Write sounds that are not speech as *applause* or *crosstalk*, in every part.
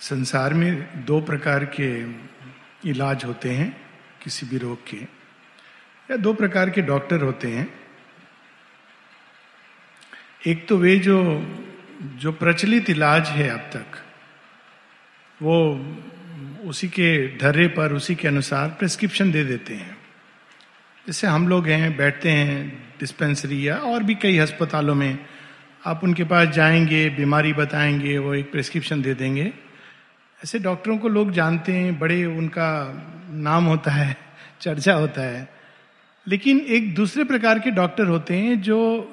संसार में दो प्रकार के इलाज होते हैं, किसी भी रोग के। या दो प्रकार के डॉक्टर होते हैं। एक तो वे जो जो प्रचलित इलाज है अब तक, वो उसी के ढर्रे पर, उसी के अनुसार प्रिस्क्रिप्शन दे देते हैं। जैसे हम लोग हैं, बैठते हैं डिस्पेंसरी या और भी कई अस्पतालों में, आप उनके पास जाएँगे, बीमारी बताएँगे, वो एक प्रिस्क्रिप्शन दे देंगे। ऐसे डॉक्टरों को लोग जानते हैं, बड़े उनका नाम होता है, *laughs* चर्चा होता है। लेकिन एक दूसरे प्रकार के डॉक्टर होते हैं जो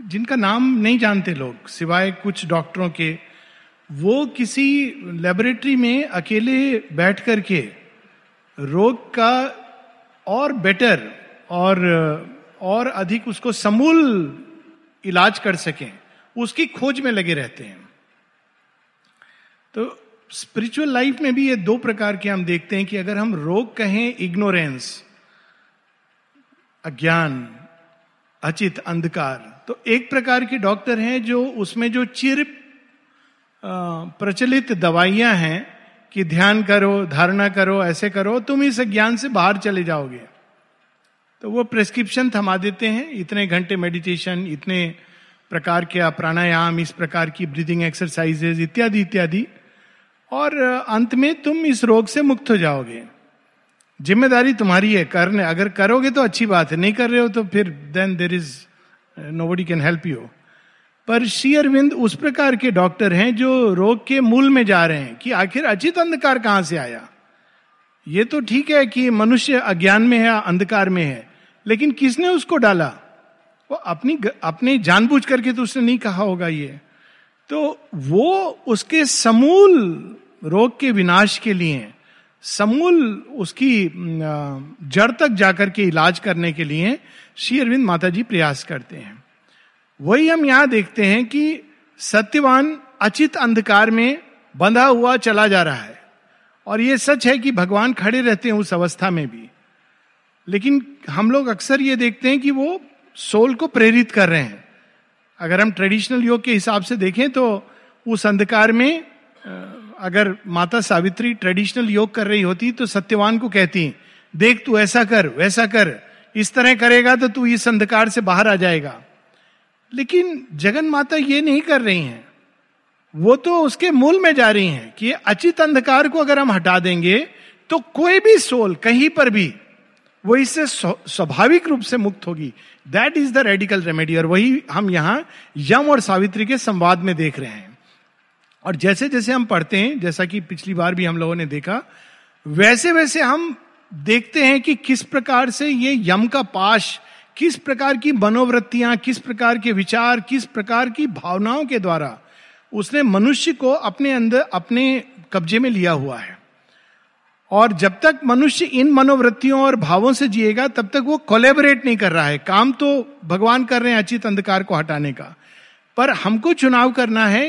जिनका नाम नहीं जानते लोग, सिवाय कुछ डॉक्टरों के, वो किसी लेबोरेटरी में अकेले बैठ करके रोग का और बेटर और और अधिक उसको समूल इलाज कर सकें, उसकी खोज में लगे रहते हैं। तो स्पिरिचुअल लाइफ में भी ये दो प्रकार के हम देखते हैं कि अगर हम रोग कहें इग्नोरेंस अज्ञान, अचित, अंधकार तो एक प्रकार के डॉक्टर हैं जो उसमें जो चिर प्रचलित दवाइयाँ हैं कि ध्यान करो, धारणा करो, ऐसे करो, तुम इस अज्ञान से बाहर चले जाओगे। तो वो प्रेस्क्रिप्शन थमा देते हैं, इतने घंटे मेडिटेशन इतने प्रकार के प्राणायाम, इस प्रकार की ब्रीदिंग एक्सरसाइजेज इत्यादि इत्यादि। और अंत में तुम इस रोग से मुक्त हो जाओगे। ज़िम्मेदारी तुम्हारी है, करने। अगर करोगे तो अच्छी बात है, नहीं कर रहे हो तो फिर then there is nobody can help you पर श्री अरविंद उस प्रकार के डॉक्टर हैं जो रोग के मूल में जा रहे हैं कि आखिर अचित अंधकार कहाँ से आया? ये तो ठीक है कि मनुष्य अज्ञान में है, अंधकार में है, लेकिन किसने उसको डाला? वो अपनी अपने जानबूझ करके तो उसने नहीं कहा होगा ये। तो वो उसके समूल रोग के विनाश के लिए, समूल उसकी जड़ तक जाकर के इलाज करने के लिए श्री अरविंद माता जी प्रयास करते हैं। वही हम यहाँ देखते हैं कि सत्यवान अचित अंधकार में बंधा हुआ चला जा रहा है। और ये सच है कि भगवान खड़े रहते हैं उस अवस्था में भी। लेकिन हम लोग अक्सर ये देखते हैं कि वो सोल को प्रेरित कर रहे हैं। अगर हम ट्रेडिशनल योग के हिसाब से देखें तो उस अंधकार में अगर माता सावित्री ट्रेडिशनल योग कर रही होती तो सत्यवान को कहती, देख तू ऐसा कर, वैसा कर, इस तरह करेगा तो तू इस अंधकार से बाहर आ जाएगा। लेकिन जगन माता ये नहीं कर रही हैं। वो तो उसके मूल में जा रही हैं कि अचित अंधकार को अगर हम हटा देंगे तो कोई भी सोल कहीं पर भी, वो इससे स्वाभाविक रूप से मुक्त होगी। That is the radical remedy और वही हम यहाँ यम और सावित्री के संवाद में देख रहे हैं। और जैसे जैसे हम पढ़ते हैं, जैसा कि पिछली बार भी हम लोगों ने देखा, वैसे वैसे हम देखते हैं कि किस प्रकार से ये यम का पाश, किस प्रकार की मनोवृत्तियाँ, किस प्रकार के विचार, किस प्रकार की भावनाओं के द्वारा उसने मनुष्य को अपने अंदर, अपने कब्जे में लिया हुआ है। और जब तक मनुष्य इन मनोवृत्तियों और भावों से जिएगा, तब तक वो कोलेबरेट नहीं कर रहा है। काम तो भगवान कर रहे हैं अचित अंधकार को हटाने का। पर हमको चुनाव करना है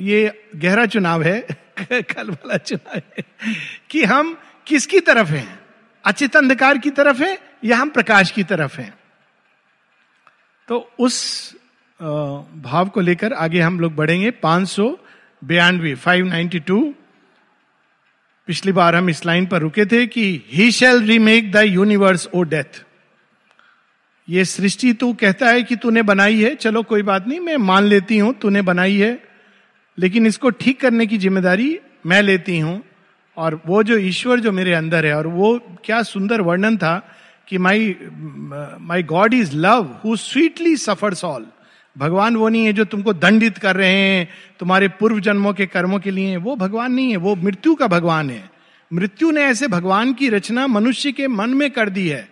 ये गहरा चुनाव है, *laughs* कल वाला चुनाव है, कि हम किसकी तरफ़ हैं? अचित अंधकार की तरफ़ है या हम प्रकाश की तरफ़ हैं? तो उस भाव को लेकर आगे हम लोग बढ़ेंगे। पाँच सौ बयानवे फाइव नाइन्टी टू पिछली बार हम इस लाइन पर रुके थे कि he shall remake the universe O death ये सृष्टि तू कहता है कि तूने बनाई है। चलो, कोई बात नहीं, मैं मान लेती हूँ, तूने बनाई है। लेकिन इसको ठीक करने की ज़िम्मेदारी मैं लेती हूँ। और वो जो ईश्वर जो मेरे अंदर है, और वो क्या सुंदर वर्णन था कि my my god is love who sweetly suffers all भगवान वो नहीं है जो तुमको दंडित कर रहे हैं, तुम्हारे पूर्व जन्मों के कर्मों के लिए। वो भगवान नहीं है, वो मृत्यु का भगवान है। मृत्यु ने ऐसे भगवान की रचना मनुष्य के मन में कर दी है,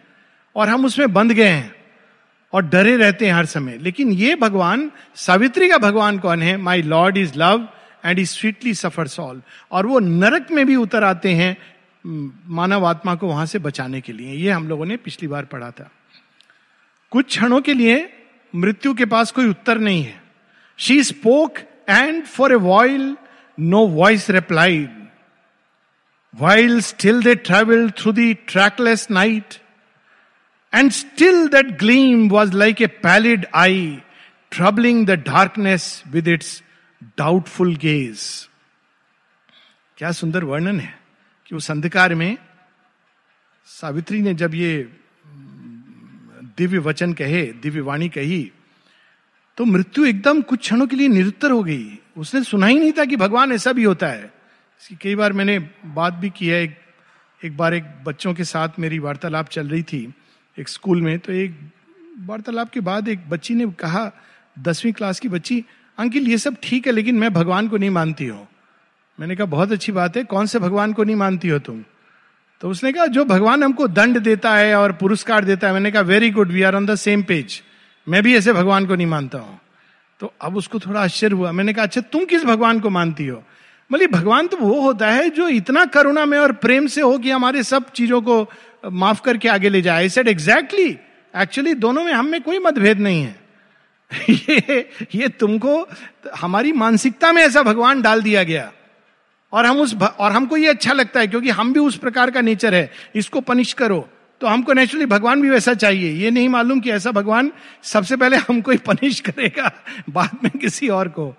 और हम उसमें बंध गए हैं। और डरे रहते हैं हर समय। लेकिन ये भगवान, सावित्री का भगवान कौन है? My lord is love and is sweetly suffers all और वो नरक में भी उतर आते हैं मानव आत्मा को वहाँ से बचाने के लिए। ये हम लोगों ने पिछली बार पढ़ा था। कुछ क्षणों के लिए मृत्यु के पास कोई उत्तर नहीं है। She spoke and for a while no voice replied while still they travel through the trackless night and still that gleam was like a pallid eye troubling the darkness with its doubtful gaze क्या सुंदर वर्णन है कि उस अंधकार में सावित्री ने जब ये दिव्य वचन कहे दिव्य वाणी कही तो मृत्यु एकदम कुछ क्षणों के लिए निरुत्तर हो गई। उसने सुना ही नहीं था कि भगवान ऐसा भी होता है। इसकी कई बार मैंने बात भी की है एक, एक बार एक बच्चों के साथ मेरी वार्तालाप चल रही थी। एक स्कूल में तो एक वार्तालाप के बाद एक बच्ची ने कहा, दसवीं क्लास की बच्ची, अंकिल, ये सब ठीक है, लेकिन मैं भगवान को नहीं मानती हूँ। मैंने कहा, बहुत अच्छी बात है, कौन से भगवान को नहीं मानती हो तुम? तो उसने कहा, जो भगवान हमको दंड देता है और पुरस्कार देता है, मैंने कहा very good we are on the same page मैं भी ऐसे भगवान को नहीं मानता हूँ। तो अब उसको थोड़ा आश्चर्य हुआ, मैंने कहा अच्छा तुम किस भगवान को मानती हो? बोली, भगवान तो वो होता है जो इतना करुणा में और प्रेम से हो कि हमारे सब चीज़ों को माफ़ करके आगे ले जाए। सेड एग्जैक्टली एक्चुअली दोनों में हम में कोई मतभेद नहीं है। *laughs* ये ये तुमको, हमारी मानसिकता में ऐसा भगवान डाल दिया गया। और हम उस और हमको ये अच्छा लगता है, क्योंकि हम भी उस प्रकार का नेचर है। इसको पनिश करो। तो हमको नेचुरली भगवान भी वैसा चाहिए। ये नहीं मालूम कि ऐसा भगवान सबसे पहले हमको ही पनिश *laughs* करेगा, बाद में किसी और को।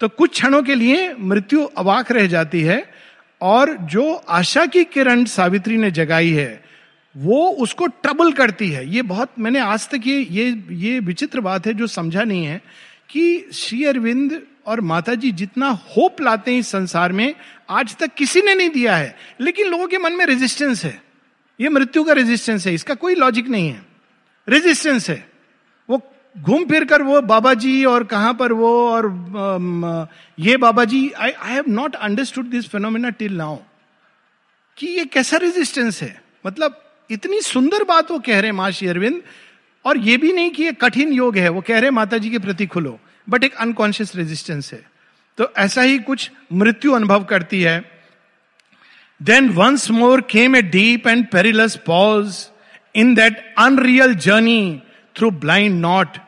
तो कुछ क्षणों के लिए मृत्यु अवाक रह जाती है। और जो आशा की किरण सावित्री ने जगाई है, वो उसको ट्रबल करती है। ये बहुत, मैंने आज तक ये ये ये विचित्र बात है जो समझा नहीं है कि श्री अरविंद और माता जी जितना होप लाते हैं इस संसार में, आज तक किसी ने नहीं दिया है। लेकिन लोगों के मन में रेजिस्टेंस है। ये मृत्यु का रेजिस्टेंस है। इसका कोई लॉजिक नहीं है। रेजिस्टेंस है। घूम फिर कर वो बाबा जी और कहाँ पर वो और ये बाबा जी I I have not understood this phenomena till now कि ये कैसा रेजिस्टेंस है? मतलब इतनी सुंदर बात वो कह रहे हैं माँ श्री अरविंद, और ये भी नहीं कि ये कठिन योग है, वो कह रहे हैं माता जी के प्रति खुलो बट एक अनकॉन्शियस रेजिस्टेंस है। तो ऐसा ही कुछ मृत्यु अनुभव करती है। Then once more came a deep and perilous pause in that unreal journey through blind not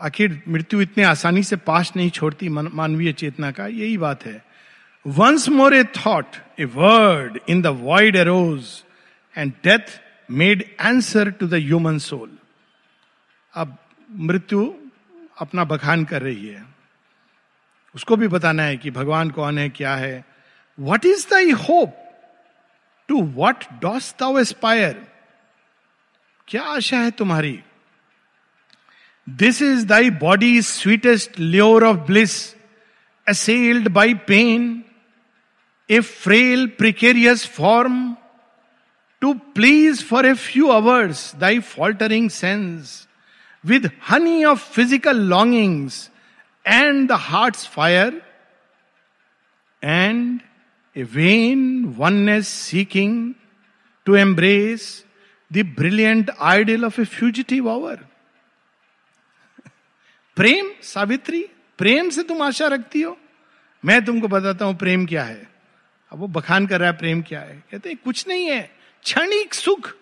आखिर मृत्यु इतने आसानी से पास नहीं छोड़ती मानवीय चेतना का, यही बात है। Once more a thought a word in the void arose and death made answer to the human soul अब मृत्यु अपना बखान कर रही है। उसको भी बताना है कि भगवान कौन है, क्या है। What is thy hope to what dost thou aspire क्या आशा है तुम्हारी? This is thy body's sweetest lure of bliss, assailed by pain, a frail, precarious form, to please for a few hours thy faltering sense, with honey of physical longings and the heart's fire, and a vain oneness seeking to embrace the brilliant ideal of a fugitive hour. प्रेम, सावित्री, प्रेम से तुम आशा रखती हो? मैं तुमको बताता हूँ, प्रेम क्या है? अब वो बखान कर रहा है, प्रेम क्या है? कहते हैं, कुछ नहीं है। क्षणिक सुख।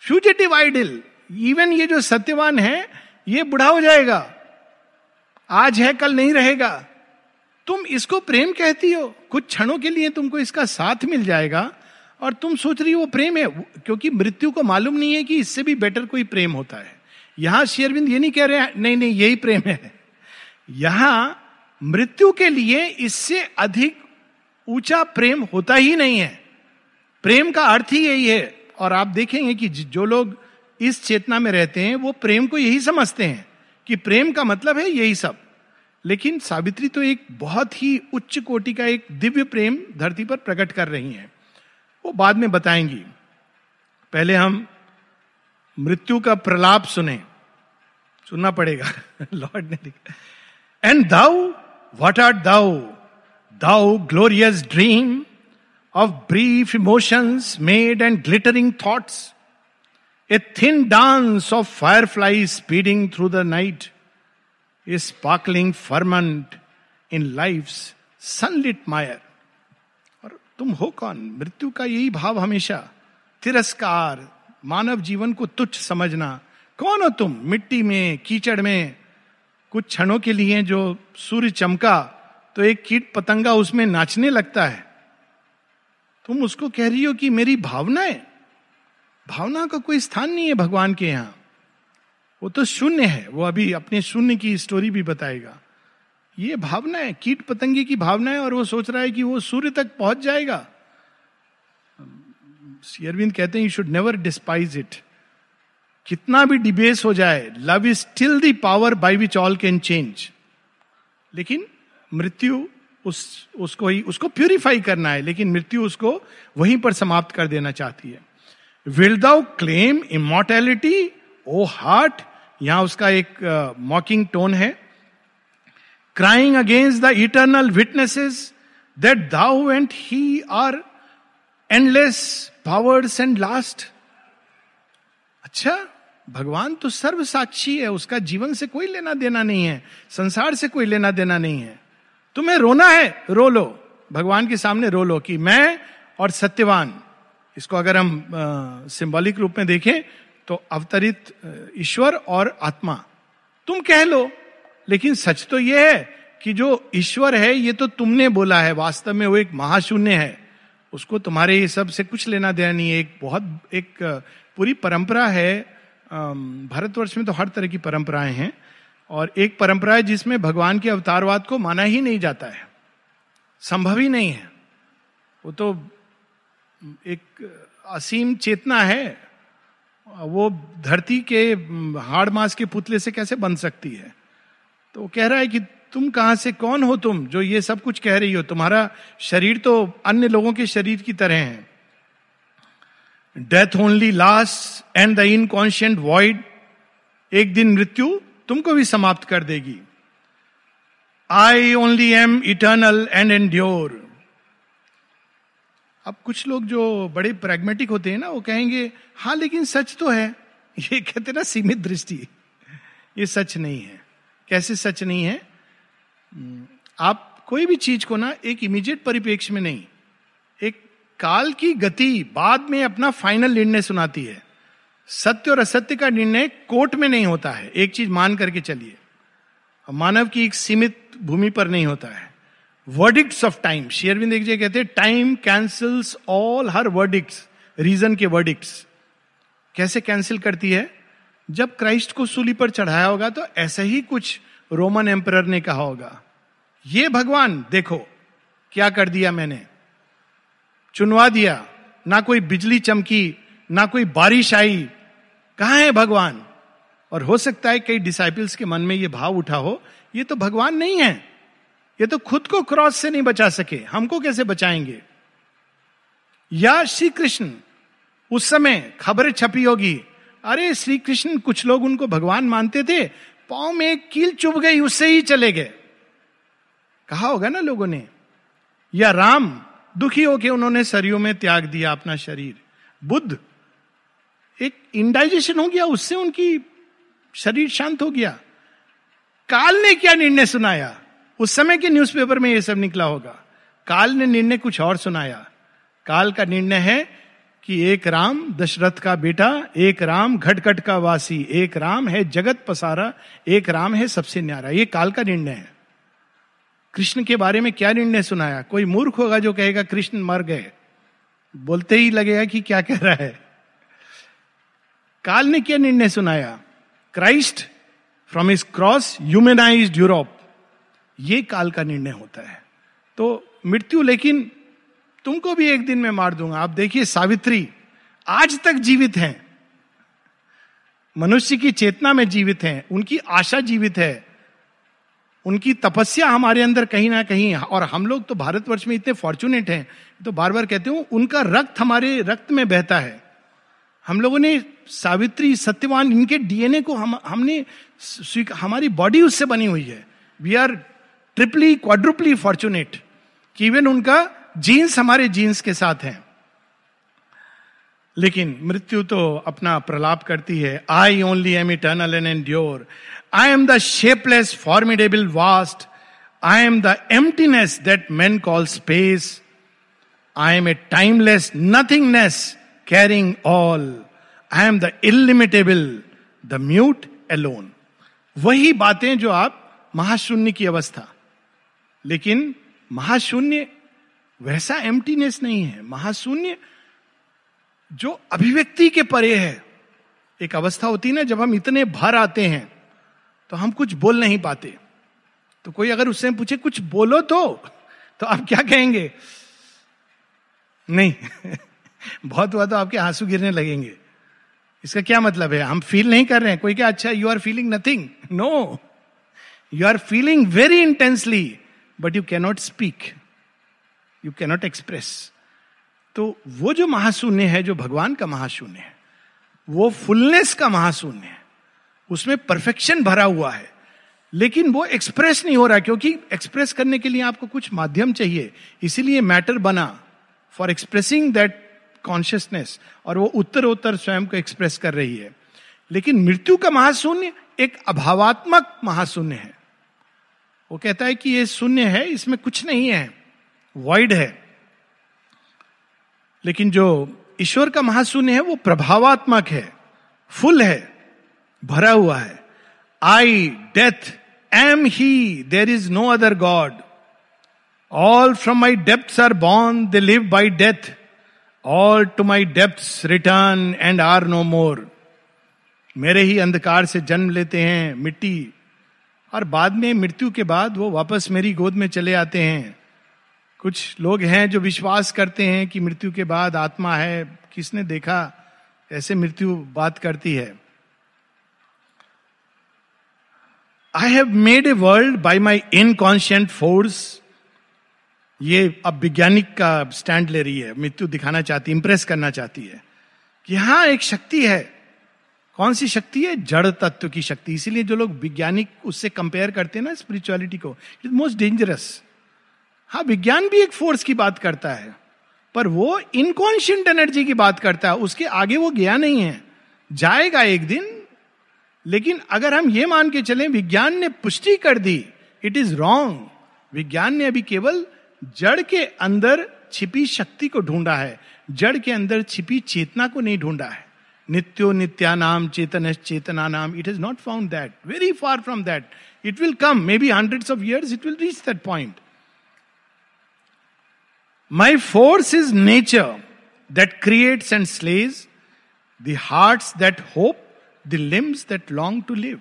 फ्यूजेटिव आइडल इवन ये जो सत्यवान है, ये बुढ़ा हो जाएगा। आज है, कल नहीं रहेगा। तुम इसको प्रेम कहती हो? कुछ क्षणों के लिए तुमको इसका साथ मिल जाएगा और तुम सोच रही हो, वो प्रेम है। क्योंकि मृत्यु को मालूम नहीं है कि इससे भी बेटर कोई प्रेम होता है। यहाँ शेरविंद ये नहीं कह रहे हैं, नहीं नहीं, यही प्रेम है। यहाँ मृत्यु के लिए इससे अधिक ऊँचा प्रेम होता ही नहीं है। प्रेम का अर्थ ही यही है। और आप देखेंगे कि जो लोग इस चेतना में रहते हैं, वो प्रेम को यही समझते हैं कि प्रेम का मतलब है यही सब। लेकिन सावित्री तो एक बहुत ही उच्च कोटि का एक दिव्य प्रेम धरती पर प्रकट कर रही हैं। वो बाद में बताएँगी। पहले हम मृत्यु का प्रलाप सुने। सुनना पड़ेगा। *laughs* लॉर्ड ने and thou what are thou thou glorious dream of brief emotions made and glittering thoughts A dance of fire fly speeding through the night a sparkling ferment in life sunlit mire और तुम हो कौन? मृत्यु का यही भाव हमेशा। तिरस्कार मानव जीवन को तुच्छ समझना। कौन हो तुम? मिट्टी में, कीचड़ में? कुछ क्षणों के लिए जो सूर्य चमका तो एक कीट पतंगा उसमें नाचने लगता है। तुम उसको कह रही हो कि मेरी भावनाएँ भावना का कोई स्थान नहीं है भगवान के यहाँ। वो तो शून्य है। वो अभी अपने शून्य की स्टोरी भी बताएगा। ये भावना है, कीट पतंगे की भावना है और वो सोच रहा है कि वो सूर्य तक पहुँच जाएगा। अरविंद कहते हैं you should never despise it कितना भी डिबेस हो जाए love is still the power by which all can change लेकिन मृत्यु उस उसको ही उसको प्यूरिफाई करना है लेकिन मृत्यु उसको वहीं पर समाप्त कर देना चाहती है। Will thou claim immortality O heart यहाँ उसका एक मॉकिंग uh, टोन है। Crying against the eternal witnesses that thou and he are endless powers and last अच्छा भगवान तो सर्व साक्षी है, उसका जीवन से कोई लेना देना नहीं है, संसार से कोई लेना देना नहीं है। तुम्हें रोना है, रो लो, भगवान के सामने रो लो कि मैं और सत्यवान। इसको अगर हम सिंबॉलिक रूप में देखें तो अवतरित ईश्वर और आत्मा। तुम कह लो, लेकिन सच तो यह है कि जो ईश्वर है, ये तो तुमने बोला है, वास्तव में वो एक महाशून्य है। उसको तुम्हारे ये सबसे कुछ लेना देना नहीं है। एक बहुत, एक पूरी परंपरा है। भारतवर्ष में तो हर तरह की परंपराएँ हैं और एक परंपरा है जिसमें भगवान के अवतारवाद को माना ही नहीं जाता है। संभव ही नहीं है। वो तो एक असीम चेतना है। वो धरती के हाड़ मास के पुतले से कैसे बन सकती है? तो वो कह रहा है कि तुम कहाँ से कौन हो तुम, जो ये सब कुछ कह रही हो? तुम्हारा शरीर तो अन्य लोगों के शरीर की तरह है। Death only last and the inconscient void एक दिन मृत्यु तुमको भी समाप्त कर देगी। I only am eternal and endure अब कुछ लोग जो बड़े प्रैग्मेटिक होते हैं ना, वो कहेंगे हाँ लेकिन सच तो है। ये कहते ना, सीमित दृष्टि। ये सच नहीं है। कैसे सच नहीं है? आप कोई भी चीज़ को ना एक इमीडिएट परिपेक्ष में नहीं, एक काल की गति बाद में अपना फाइनल निर्णय सुनाती है। सत्य और असत्य का निर्णय कोर्ट में नहीं होता है, एक चीज़ मान करके चलिए। मानव की एक सीमित भूमि पर नहीं होता है। वर्डिक्ट्स ऑफ़ टाइम शेयरविंद एक कहते हैं time cancels all her verdicts reason के वर्डिक्ट्स कैसे कैंसिल करती है? जब क्राइस्ट को सूली पर चढ़ाया होगा तो ऐसा ही कुछ रोमन एम्पर ने कहा होगा। ये भगवान, देखो, क्या कर दिया मैंने। चुनवा दिया, ना कोई बिजली चमकी, ना कोई बारिश आई। कहा है भगवान? और हो सकता है कई डिसाइपल्स के मन में ये भाव उठा हो, ये तो भगवान नहीं है। ये तो खुद को क्रॉस से नहीं बचा सके, हमको कैसे बचाएँगे? या श्री कृष्ण उस समय खबर छपी होगी, अरे श्री कृष्ण कुछ लोग उनको भगवान मानते थे, पाव में कील चुभ गई, उससे ही चले गए। कहा होगा ना लोगों ने, या राम, दुखी होके उन्होंने सरयू में त्याग दिया अपना शरीर। बुद्ध, एक इंडाइजेशन हो गया, उससे उनकी शरीर शांत हो गया। काल ने क्या निर्णय सुनाया? उस समय के न्यूज़पेपर में यह सब निकला होगा। काल ने निर्णय कुछ और सुनाया। काल का निर्णय है कि एक राम, दशरथ का बेटा, एक राम, घटघट का वासी, एक राम है जगत पसारा, एक राम है सबसे न्यारा। ये काल का निर्णय है। कृष्ण के बारे में क्या निर्णय सुनाया? कोई मूर्ख होगा जो कहेगा, कृष्ण मर गए। बोलते ही लगेगा कि क्या कह रहा है। काल ने क्या निर्णय सुनाया? Christ from is cross humanise Europe. ये काल का निर्णय होता है। तो मृत्यु, लेकिन तुमको भी एक दिन में मार दूँगा। आप देखिए, सावित्री आज तक जीवित हैं। मनुष्य की चेतना में जीवित हैं। उनकी आशा जीवित है। उनकी तपस्या हमारे अंदर कहीं ना कहीं और हम लोग तो भारतवर्ष में इतने फॉर्चुनेट हैं तो बार बार कहते हूँ, उनका रक्त हमारे रक्त में बहता है। हम लोगों ने सावित्री, सत्यवान, इनके डीएनए को हम, हमने हमारी बॉडी उससे बनी हुई है। We are triply quadruply fortunate कि इवन उनका जीन्स हमारे जीन्स के साथ हैं। लेकिन मृत्यु तो अपना प्रलाप करती है I only am eternal and endure I am the shapeless formidable vast I am the emptiness that man call space I am a timeless nothingness carrying all I am the illimitable the mute alone वही बातें जो आप महाशून्य की अवस्था। लेकिन महाशून्य वैसा emptiness नहीं है। महाशून्य जो अभिव्यक्ति के परे है। एक अवस्था होती है ना जब हम इतने भर आते हैं। तो हम कुछ बोल नहीं पाते। तो कोई अगर उससे पूछे, कुछ बोलो तो? तो आप क्या कहेंगे? नहीं। *laughs* बहुत हुआ तो आपके आँसू गिरने लगेंगे। इसका क्या मतलब है? हम फील नहीं कर रहे हैं। कोई क्या अच्छा you are feeling nothing no you are feeling very intensely but you cannot speak you cannot express तो वो जो महाशून्य है, जो भगवान का महाशून्य है, वो फुलनेस का महाशून्य है। उसमें परफेक्शन भरा हुआ है। लेकिन वो एक्सप्रेस नहीं हो रहा, क्योंकि एक्सप्रेस करने के लिए आपको कुछ माध्यम चाहिए। इसीलिए मैटर बना फॉर एक्सप्रेसिंग दैट कॉन्शियसनेस और वो उत्तर उत्तर स्वयं को एक्सप्रेस कर रही है। लेकिन मृत्यु का महाशून्य एक अभावात्मक महाशून्य है। वो कहता है कि ये शून्य है, इसमें कुछ नहीं है वॉइड है। लेकिन जो ईश्वर का महाशून्य है, वो प्रभावात्मक है फुल है। भरा हुआ है। I death am he there is no other god all from my depth are born they live by death all to my depth return and are no more मेरे ही अंधकार से जन्म लेते हैं, मिट्टी। और बाद में मृत्यु के बाद वो वापस मेरी गोद में चले आते हैं। कुछ लोग हैं जो विश्वास करते हैं कि मृत्यु के बाद आत्मा है। किसने देखा? ऐसे मृत्यु बात करती है। I have made a world by my inconscient force ये अब वैज्ञानिक का स्टैंड ले रही है। मृत्यु दिखाना चाहती इंप्रेस करना चाहती है कि हाँ एक शक्ति है। कौन सी शक्ति है? जड़ तत्व की शक्ति। इसीलिए जो लोग वैज्ञानिक उससे कंपेयर करते हैं ना स्पिरिचुअलिटी को इट इज़ मोस्ट डेंजरस हाँ विज्ञान भी एक फोर्स की बात करता है, पर वो इनकॉन्शियंट एनर्जी की बात करता है। उसके आगे वो गया नहीं है। जाएगा एक दिन लेकिन अगर हम ये मान के चले विज्ञान ने पुष्टि कर दी इट इज़ रॉन्ग विज्ञान ने अभी केवल जड़ के अंदर छिपी शक्ति को ढूंढा है। जड़ के अंदर छिपी चेतना को नहीं ढूंढा है। नित्यो नित्या नाम चेतन चेतना नाम it is not found that very far from that it will come may be hundred of years it will reach that point my force is nature that creates and slays hearts that hope, the limbs that long to live.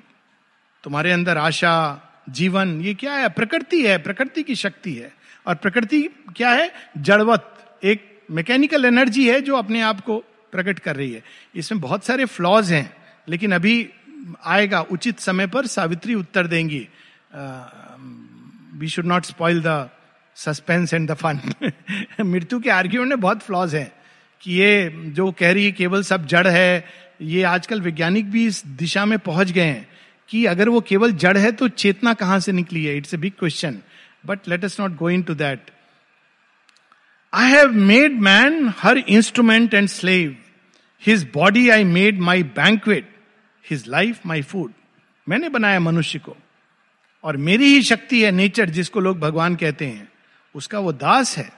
तुम्हारे अंदर आशा, जीवन, ये क्या है? प्रकृति है, प्रकृति की शक्ति है। और प्रकृति क्या है? जड़वत, एक मैकेनिकल एनर्जी है जो अपने आप को प्रकट कर रही है। इसमें बहुत सारे फ्लॉज हैं, लेकिन अभी आएगा, उचित समय पर सावित्री उत्तर देंगी। We should not spoil the suspense and the fun मृत्यु के आर्ग्यूमेंट में बहुत फ्लॉज है, कि ये जो कह रही है, केवल सब जड़ है ये आजकल वैज्ञानिक भी इस दिशा में पहुँच गए हैं कि अगर वो केवल जड़ है तो चेतना कहाँ से निकली है? It's a big question but let's not go into that I have made man her instrument and slave his body I made my banquet his life my food मैंने बनाया मनुष्य को। और मेरी ही शक्ति है नेचर, जिसको लोग भगवान कहते हैं। उसका वो दास है।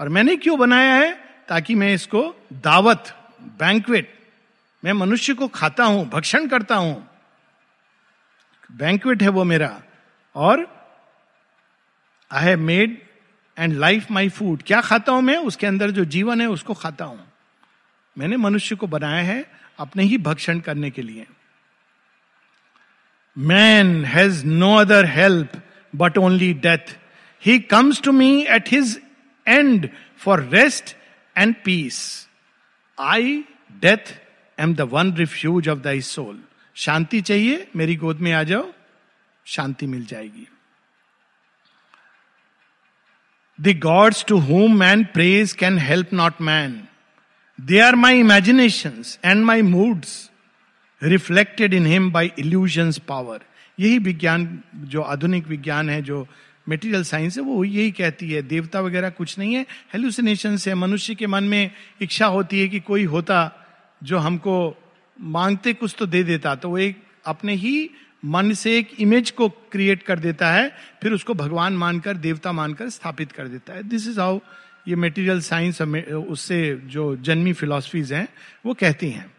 और मैंने क्यों बनाया है? ताकि मैं इसको दावत बैंकवेट मैं मनुष्य को खाता हूँ, भक्षण करता हूँ। बैंकवेट है वो मेरा। और I have made and life my food क्या खाता हूँ मैं? उसके अंदर जो जीवन है, उसको खाता हूँ। मैंने मनुष्य को बनाया है अपने ही भक्षण करने के लिए। Man has no other help but only death he comes to me at his end for rest and peace I death am the one refuge of thy soul शांति चाहिए, मेरी गोद में आ जाओ, शांति मिल जाएगी। The gods to whom man prays can help not man they are my imagination and my moods reflected in him by illusion power यही विज्ञान, जो आधुनिक विज्ञान है, जो मेटीरियल साइंस है, वो यही कहती है। देवता वगैरह कुछ नहीं है। हेलुसिनेशन है। मनुष्य के मन में इच्छा होती है कि कोई होता जो हमको मांगते कुछ तो दे देता तो वो एक अपने ही मन से एक इमेज को क्रिएट कर देता है, फिर उसको भगवान मानकर, देवता मानकर स्थापित कर देता है। दिस इज़ हाउ ये मेटीरियल साइंस उससे जो जन्मी फिलोसफीज हैं, वो कहती हैं।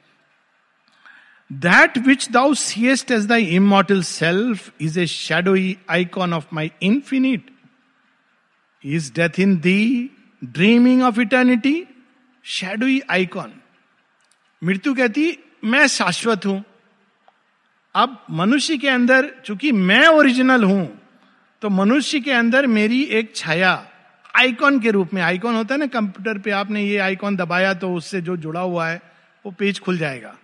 That which thou seest as the immortal self is a shadowy icon of my infinite is death in the dreaming of eternity shadowy icon मृत्यु कहती, मैं शाश्वत हूँ। अब मनुष्य के अंदर चूँकि मैं ओरिजिनल हूँ तो मनुष्य के अंदर मेरी एक छाया आइकॉन के रूप में आइकॉन होता है ना कंप्यूटर पे, आपने ये आइकॉन दबाया तो उससे जो जुड़ा हुआ है, वो पेज खुल जाएगा।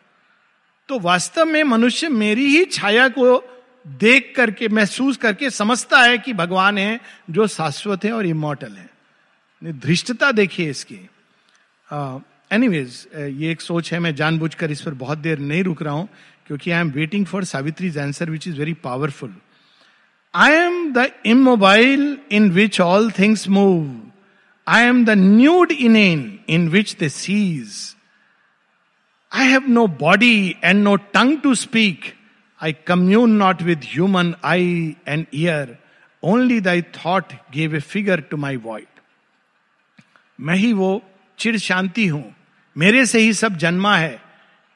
तो वास्तव में मनुष्य मेरी ही छाया को देख करके, महसूस करके समझता है कि भगवान है जो शाश्वत है और इमोटल है। धृष्टता देखिए इसकी। एनीवेज uh, ये एक सोच है मैं जानबूझकर इस पर बहुत देर नहीं रुक रहा हूँ क्योंकि I am waiting for Savitri's answer which is very powerful I am the immobile in which all things move I am the nude in an in which the seas I have no body and no tongue to speak I commune not with human I and ear only thy thought gave a figure to my void मैं ही वो चिर शांति हूँ मेरे से ही सब जन्मा है।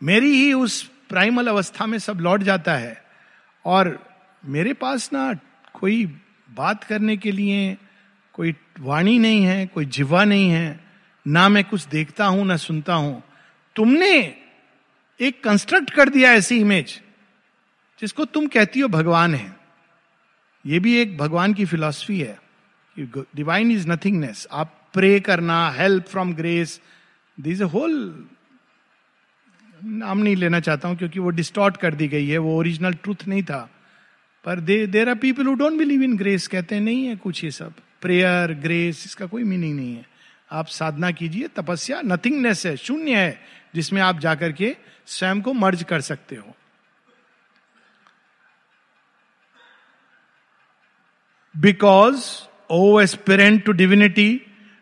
मेरी ही उस प्राइमल अवस्था में सब लौट जाता है। और मेरे पास ना कोई बात करने के लिए कोई वाणी नहीं है, कोई जिवा नहीं है। ना मैं कुछ देखता हूँ, ना सुनता हूँ। तुमने एक कंस्ट्रक्ट कर दिया ऐसी इमेज जिसको तुम कहती हो भगवान है। ये भी एक भगवान की फिलॉसफी है डिवाइन इज़ नथिंगनेस आप प्रे करना help from grace this a whole नाम नहीं लेना चाहता हूँ क्योंकि वो डिस्टॉर्ट कर दी गई है, वो ओरिजिनल ट्रूथ नहीं था। पर they there are people who don't believe in grace कहते हैं, नहीं है कुछ ये सब। प्रेयर ग्रेस इसका कोई मीनिंग नहीं है। आप साधना कीजिए, तपस्या नथिंगनेस है, शून्य है, जिसमें आप जाकर के स्वयं को मर्ज कर सकते हो। Because O aspirant to divinity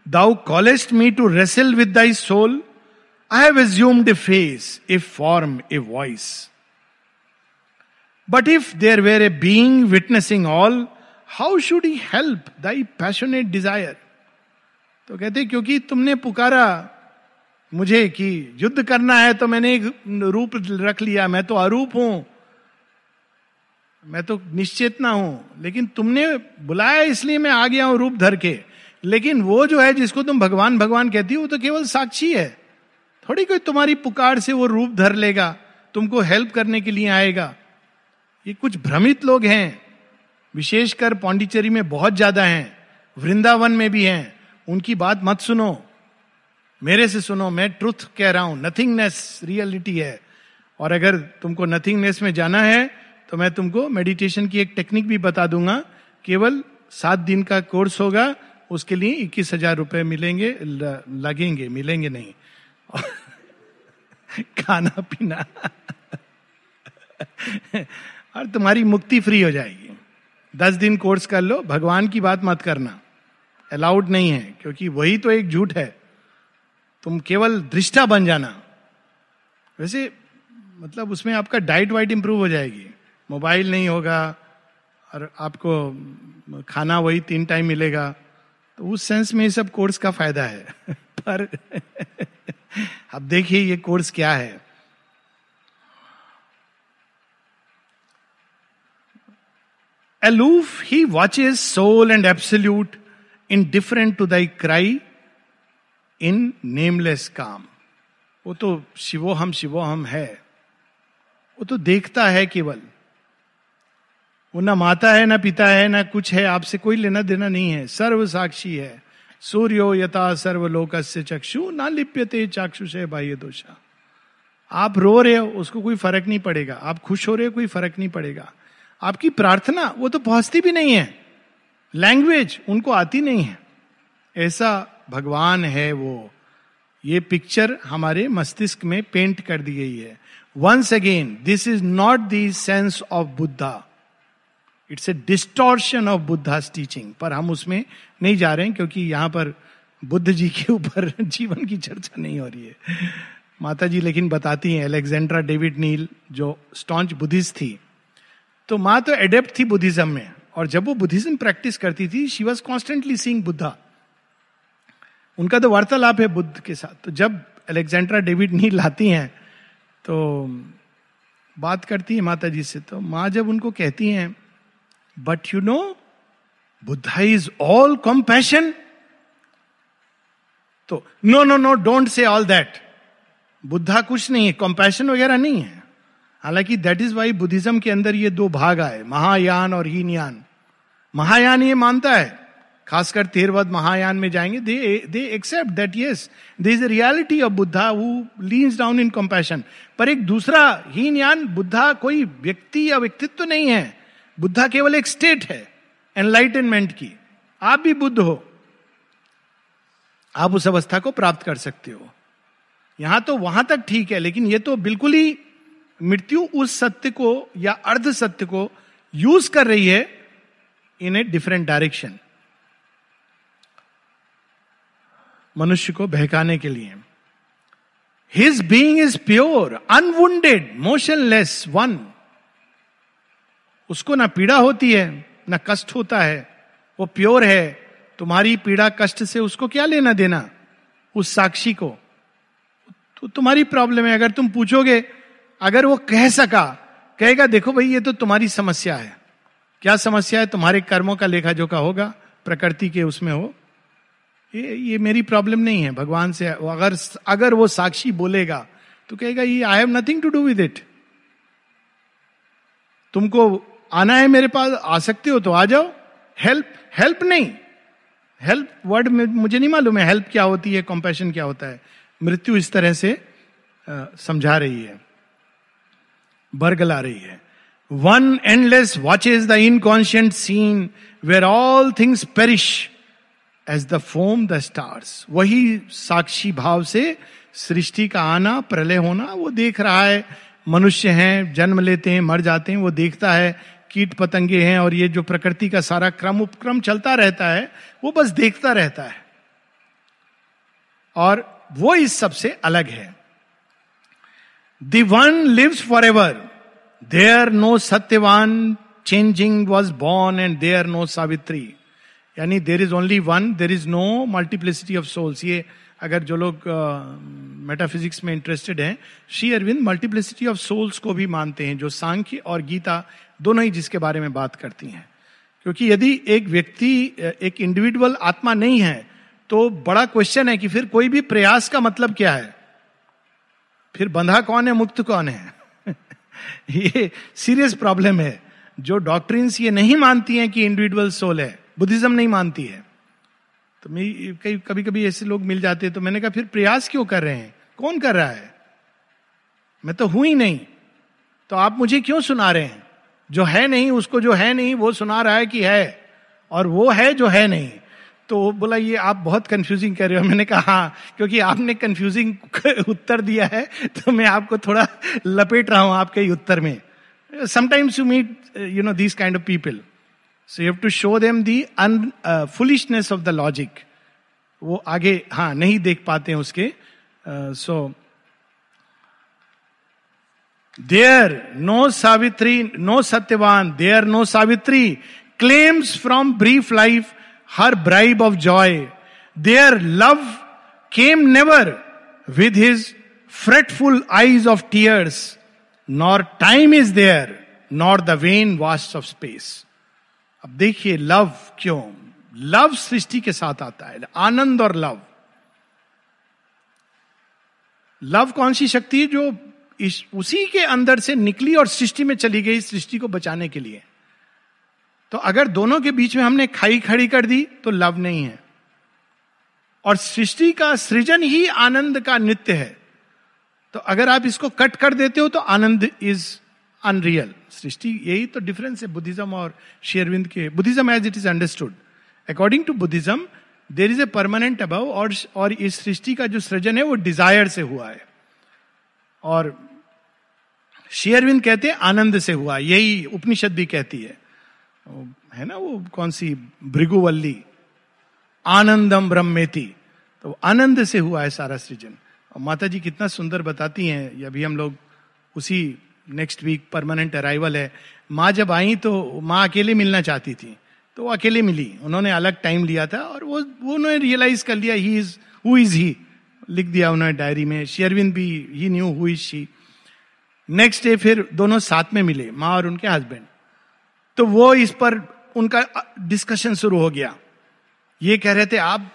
thou callest me to wrestle with thy soul I have assumed a face a form a voice but if there were a being witnessing all how should he help thy passionate desire तो कहते, क्योंकि तुमने पुकारा मुझे कि युद्ध करना है तो मैंने एक रूप रख लिया। मैं तो अरूप हूँ। मैं तो निश्चित ना हूँ। लेकिन तुमने बुलाया, इसलिए मैं आ गया हूँ रूप धर के। लेकिन वो जो है जिसको तुम भगवान भगवान कहती हो, वो तो केवल साक्षी है। थोड़ी कोई तुम्हारी पुकार से वो रूप धर लेगा, तुमको हेल्प करने के लिए आएगा। ये कुछ भ्रमित लोग हैं, विशेषकर पांडिचेरी में बहुत ज़्यादा हैं, वृंदावन में भी हैं। उनकी बात मत सुनो। मेरे से सुनो, मैं ट्रुथ कह रहा हूँ नथिंगनेस रियलिटी है। और अगर तुमको नथिंगनेस में जाना है तो मैं तुमको मेडिटेशन की एक टेक्निक भी बता दूँगा। केवल सात दिन का कोर्स होगा उसके लिए इक्कीस हज़ार रुपए मिलेंगे लगेंगे, मिलेंगे नहीं। खाना, पीना। और तुम्हारी मुक्ति फ्री हो जाएगी। दस दिन कोर्स कर लो, भगवान की बात मत करना। अलाउड नहीं है, क्योंकि वही तो एक झूठ है। तुम केवल दृष्टा बन जाना। वैसे मतलब उसमें आपका डाइट वाइट इंप्रूव हो जाएगी। मोबाइल नहीं होगा, और आपको खाना वही तीन टाइम मिलेगा। तो उस सेंस में ये सब कोर्स का फ़ायदा है पर अब देखिए ये कोर्स क्या है aloof he watches soul and absolute indifferent to thy cry in nameless calm वो तो शिवो हम शिवो हम है वो तो देखता है केवल वो ना माता है, ना पिता है, ना कुछ है, आपसे कोई लेना देना नहीं है। सर्व साक्षी है। सूर्यो यथा सर्वलोक से चक्षु, ना लिप्यते चाक्षु से बाह्य दोषा। आप रो रहे हो, उसको कोई फ़र्क नहीं पड़ेगा। आप खुश हो रहे हो, कोई फ़र्क नहीं पड़ेगा। आपकी प्रार्थना, वो तो पहुँचती भी नहीं है। लैंग्वेज उनको आती नहीं है। ऐसा भगवान है वो। ये पिक्चर हमारे मस्तिष्क में पेंट कर दी गई है। Once again this is not the sense of Buddha it's a distortion of Buddha's teaching पर हम उसमें नहीं जा रहे हैं क्योंकि यहाँ पर बुद्ध जी के ऊपर *laughs* जीवन की चर्चा नहीं हो रही है। माता जी लेकिन बताती हैं अलेक्जेंड्रा डेविड नील जो स्टॉन्च बुद्धिस्ट थी तो माँ तो एडेप्ट थी बुद्धिज्म में, और जब वो बुद्धिज्म प्रैक्टिस करती थी she was constantly seeing Buddha उनका तो वार्तालाप है बुद्ध के साथ। तो जब अलेक्जेंड्रा डेविड नील लाती हैं तो बात करती है माता जी से तो माँ जब उनको कहती हैं but you know Buddha is all compassion तो no no no don't say all that Buddha कुछ नहीं है कॉम्पैशन वगैरह नहीं है। हालाँकि दैट इज़ वाई बुद्धिज्म के अंदर ये दो भाग आए, महायान और हीनयान। महायान ये मानता है, खासकर तेरवद महायान में जाएँगे। They they accept that yes they is reality of Buddha who leans down in compassion पर एक दूसरा हीन यान बुद्धा कोई व्यक्ति या व्यक्तित्व नहीं है। बुद्धा केवल एक स्टेट है एनलाइटनमेंट की। आप भी बुद्ध हो। आप उस अवस्था को प्राप्त कर सकते हो। यहाँ तो वहाँ तक ठीक है, लेकिन ये तो बिल्कुल ही मृत्यु उस सत्य को या अर्ध सत्य को यूज़ कर रही है इन ए डिफरेंट डायरेक्शन मनुष्य को बहकाने के लिए। His being is pure unwounded motionless one उसको ना पीड़ा होती है, ना कष्ट होता है। वो प्योर है। तुम्हारी पीड़ा कष्ट से उसको क्या लेना देना? उस साक्षी को। तो तुम्हारी प्रॉब्लम है। अगर तुम पूछोगे, अगर वो कह सका, कहेगा, देखो भाई, ये तो तुम्हारी समस्या है। क्या समस्या है? तुम्हारे कर्मों का लेखा जोखा होगा, प्रकृति के उसमें हो। ये ये मेरी प्रॉब्लम नहीं है। भगवान से अगर अगर वो साक्षी बोलेगा तो कहेगा, ये I have nothing to do with it तुमको आना है मेरे पास, आ सकते हो तो आ जाओ। हेल्प हेल्प नहीं। हेल्प वर्ड मुझे नहीं मालूम है हेल्प क्या होती है कॉम्पेशन क्या होता है। मृत्यु इस तरह से समझा रही है। बरगला रही है। One endless watches the inconscient scene where all things perish as the foam the stars वही साक्षी भाव से सृष्टि का आना, प्रलय होना, वो देख रहा है। मनुष्य हैं, जन्म लेते हैं, मर जाते हैं, वो देखता है। कीट पतंगे हैं और ये जो प्रकृति का सारा क्रम उपक्रम चलता रहता है वो बस देखता रहता है। और वो इस सबसे अलग है। The one lives for ever there no Satyavan changing was born and there no Savitri यानी there is only one there is no multiplicity of souls ये अगर जो लोग मेटाफिजिक्स uh, में इंटरेस्टेड हैं Shri Aurobindo multiplicity of souls को भी मानते हैं जो सांख्य और गीता दोनों ही जिसके बारे में बात करती हैं। क्योंकि यदि एक व्यक्ति, एक इंडिविजुअल आत्मा नहीं है तो बड़ा क्वेश्चन है कि फिर कोई भी प्रयास का मतलब क्या है? फिर बंधा कौन है, मुक्त कौन है? *laughs* ये सीरियस प्रॉब्लम है। जो डॉक्ट्रिन्स ये नहीं मानती हैं कि इंडिविजुअल सोल है, बुद्धिज्म नहीं मानती है। तो मैं कई कभी कभी ऐसे लोग मिल जाते हैं तो मैंने कहा, फिर प्रयास क्यों कर रहे हैं? कौन कर रहा है? मैं तो हूँ ही नहीं। तो आप मुझे क्यों सुना रहे हैं? जो है नहीं, उसको जो है नहीं, वो सुना रहा है कि है, और वो है जो है नहीं। तो बोला, ये आप बहुत कंफ्यूजिंग कर रहे हो। *laughs* मैंने कहा हाँ क्योंकि आपने कंफ्यूजिंग *laughs* उत्तर दिया है तो मैं आपको थोड़ा लपेट रहा हूँ आपके ही उत्तर में। Sometimes you meet you know this kind of people so you have to show them the un foolishness of the logic वो आगे हाँ नहीं देख पाते हैं उसके। So there no Savitri no Satyavan there no Savitri claims from brief life her bribe of joy there love came never with his fretful eyes of tears nor time is there nor the vain vast of space अब देखिए love क्यों? Love सृष्टि के साथ आता है, आनंद और love love कौन सी शक्ति है जो इस, उसी के अंदर से निकली और सृष्टि में चली गई सृष्टि को बचाने के लिए। तो अगर दोनों के बीच में हमने खाई खड़ी कर दी तो लव नहीं है। और सृष्टि का सृजन ही आनंद का नित्य है। तो अगर आप इसको कट कर देते हो तो आनंद इज़ अनरियल सृष्टि, यही तो डिफरेंस है बुद्धिज्म और शेयरविंद के। Buddhism as it is understood according to Buddhism there is a permanent above और और इस सृष्टि का जो सृजन है, वो डिज़ायर से हुआ है। और शेयरविंद कहते हैं, आनंद से हुआ। यही उपनिषद भी कहती है। है ना, वो कौन सी? भृगुवल्ली। आनंदम ब्रह्मेति। तो आनंद से हुआ है सारा सृजन। और माता जी कितना सुंदर बताती हैं अभी हम लोग उसी नेक्स्ट वीक परमानेंट अराइवल है। माँ जब आई तो माँ अकेले मिलना चाहती थी तो वो अकेले मिली। उन्होंने अलग टाइम लिया था और वो वो उन्होंने रियलाइज़ कर लिया he is who is he लिख दिया उन्होंने डायरी में। शेयरविंद भी he knew who is she next day फिर दोनों साथ में मिले, माँ और उनके हस्बैंड तो वो इस पर उनका डिस्कशन शुरू हो गया। ये कह रहे थे, आप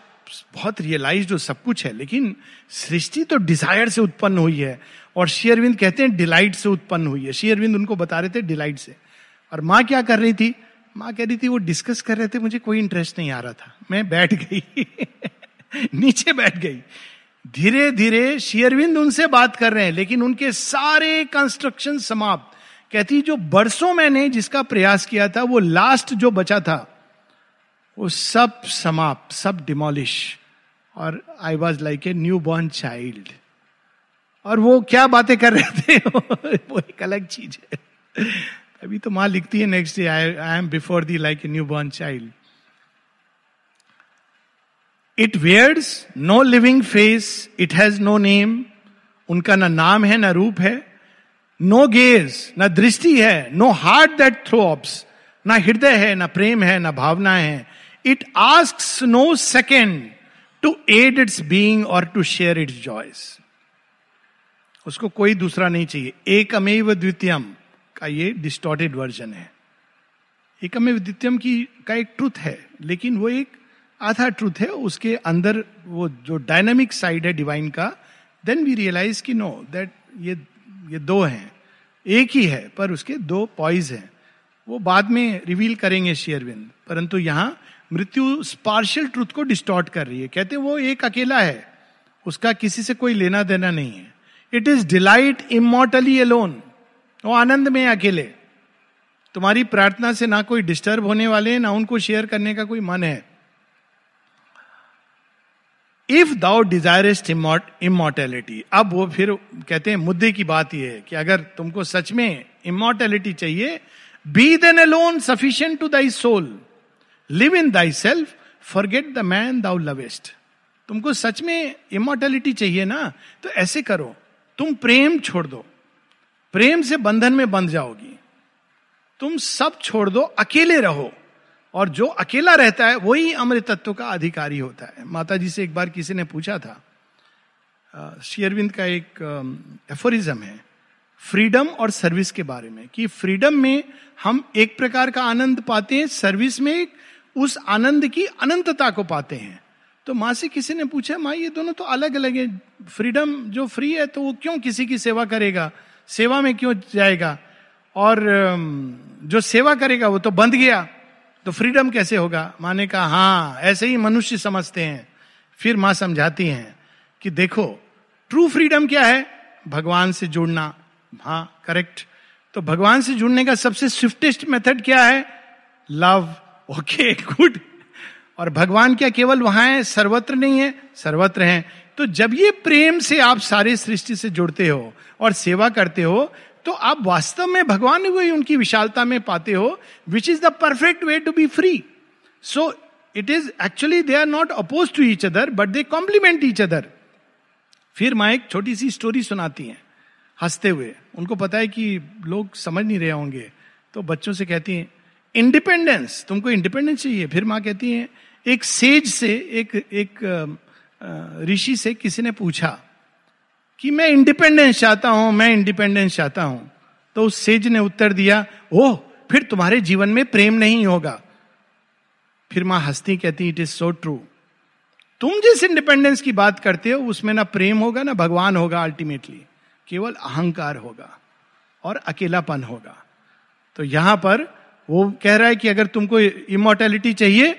बहुत रियलाइज़ जो सब कुछ है, लेकिन सृष्टि तो डिज़ायर से उत्पन्न हुई है। और शेयरविंद कहते हैं डिलाइट से उत्पन्न हुई है। शेयरविंद उनको बता रहे थे डिलाइट से। और माँ क्या कर रही थी? माँ कह रही थी, वो डिस्कस कर रहे थे, मुझे कोई इंटरेस्ट नहीं आ रहा था। मैं बैठ गई। *laughs* नीचे बैठ गई। धीरे धीरे शेयरविंद उनसे बात कर रहे हैं, लेकिन उनके सारे कंस्ट्रक्शन समाप्त। कहती, जो बरसों मैंने जिसका प्रयास किया था, वो लास्ट जो बचा था, वो सब समाप्त, सब डिमोलिश और I was like a new born child और वो क्या बातें कर रहे थे? *laughs* वो एक अलग चीज़ है। अभी तो माँ लिखती है next day I I am before thee like a new born child it wears no living face it has no name उनका ना नाम है, ना रूप है नो गेज ना दृष्टि है नो हार्ट दैट थ्रोप्स ना हृदय है, ना प्रेम है, ना भावना है. It ask no second to add its being or to share its joys उसको कोई दूसरा नहीं चाहिए. एक अमेव द्वितीयम का ये डिस्टॉर्टेड वर्जन है. एक अमेव द्वितीयम की, का एक ट्रुथ है, लेकिन वो एक आधा ट्रूथ है, उसके अंदर वो जो डायनामिक साइड है डिवाइन का देन वी रियलाइज़ कि नो दैट ये ये दो हैं। एक ही है, पर उसके दो पॉइज हैं। वो बाद में रिवील करेंगे शेयरविंद। परंतु यहाँ मृत्यु स्पार्शियल ट्रुथ को डिस्टॉर्ट कर रही है। कहते वो एक अकेला है। उसका किसी से कोई लेना देना नहीं है। It is delight immortally alone वो आनंद में अकेले। तुम्हारी प्रार्थना से ना कोई डिस्टर्ब होने वाले ना उनको शेयर करने का कोई मन है। इफ़ दाउ डिजायरेस्ट इमोर्टेलिटी अब वो फिर कहते हैं, मुद्दे की बात यह है कि अगर तुमको सच में इमोर्टेलिटी चाहिए be then alone sufficient to thy soul live in thy self forget the man thou lovest तुमको सच में इमोर्टेलिटी चाहिए ना तो ऐसे करो, तुम प्रेम छोड़ दो। प्रेम से बंधन में बंध जाओगी। तुम सब छोड़ दो, अकेले रहो। और जो अकेला रहता है, वही अमृत तत्व का अधिकारी होता है। माता जी से एक बार किसी ने पूछा था शेयरविंद का एक एफोरिज्म है फ्रीडम और सर्विस के बारे में। कि फ्रीडम में हम एक प्रकार का आनंद पाते हैं सर्विस में उस आनंद की अनंतता को पाते हैं। तो माँ से किसी ने पूछा, माँ, ये दोनों तो अलग अलग है। फ्रीडम जो फ्री है तो वो क्यों किसी की सेवा करेगा? सेवा में क्यों जाएगा? और जो सेवा करेगा, वो तो बंध गया। तो फ्रीडम कैसे होगा? माँ ने कहा हाँ ऐसे ही मनुष्य समझते हैं। फिर माँ समझाती हैं कि देखो ट्रू फ्रीडम क्या है? भगवान से जुड़ना। हाँ करेक्ट तो भगवान से जुड़ने का सबसे स्विफ्टेस्ट मेथड क्या है? लव ओके गुड और भगवान क्या केवल वहाँ है? सर्वत्र नहीं है, सर्वत्र है। तो जब ये प्रेम से आप सारे सृष्टि से जुड़ते हो और सेवा करते हो तो आप वास्तव में भगवान को ही उनकी विशालता में पाते हो which is the perfect way to be free so it is actually they are not oppose to each other but they complement each other फिर माँ एक छोटी सी स्टोरी सुनाती हैं, हँसते हुए। उनको पता है कि लोग समझ नहीं रहे होंगे। तो बच्चों से कहती हैं इंडिपेंडेंस तुमको इंडिपेंडेंस चाहिए? फिर माँ कहती है, एक सेज से, एक एक ऋषि से किसी ने पूछा कि मैं इंडिपेंडेंस चाहता हूँ, मैं इंडिपेंडेंस चाहता हूँ। तो उस सेज ने उत्तर दिया, ओह, फिर तुम्हारे जीवन में प्रेम नहीं होगा। फिर माँ हंसती कहती इट इज़ सो ट्रू तुम जिस इंडिपेंडेंस की बात करते हो, उसमें ना प्रेम होगा, ना भगवान होगा अल्टीमेटली केवल अहंकार होगा और अकेलापन होगा। तो यहाँ पर वो कह रहा है कि अगर तुमको इमोर्टेलिटी चाहिए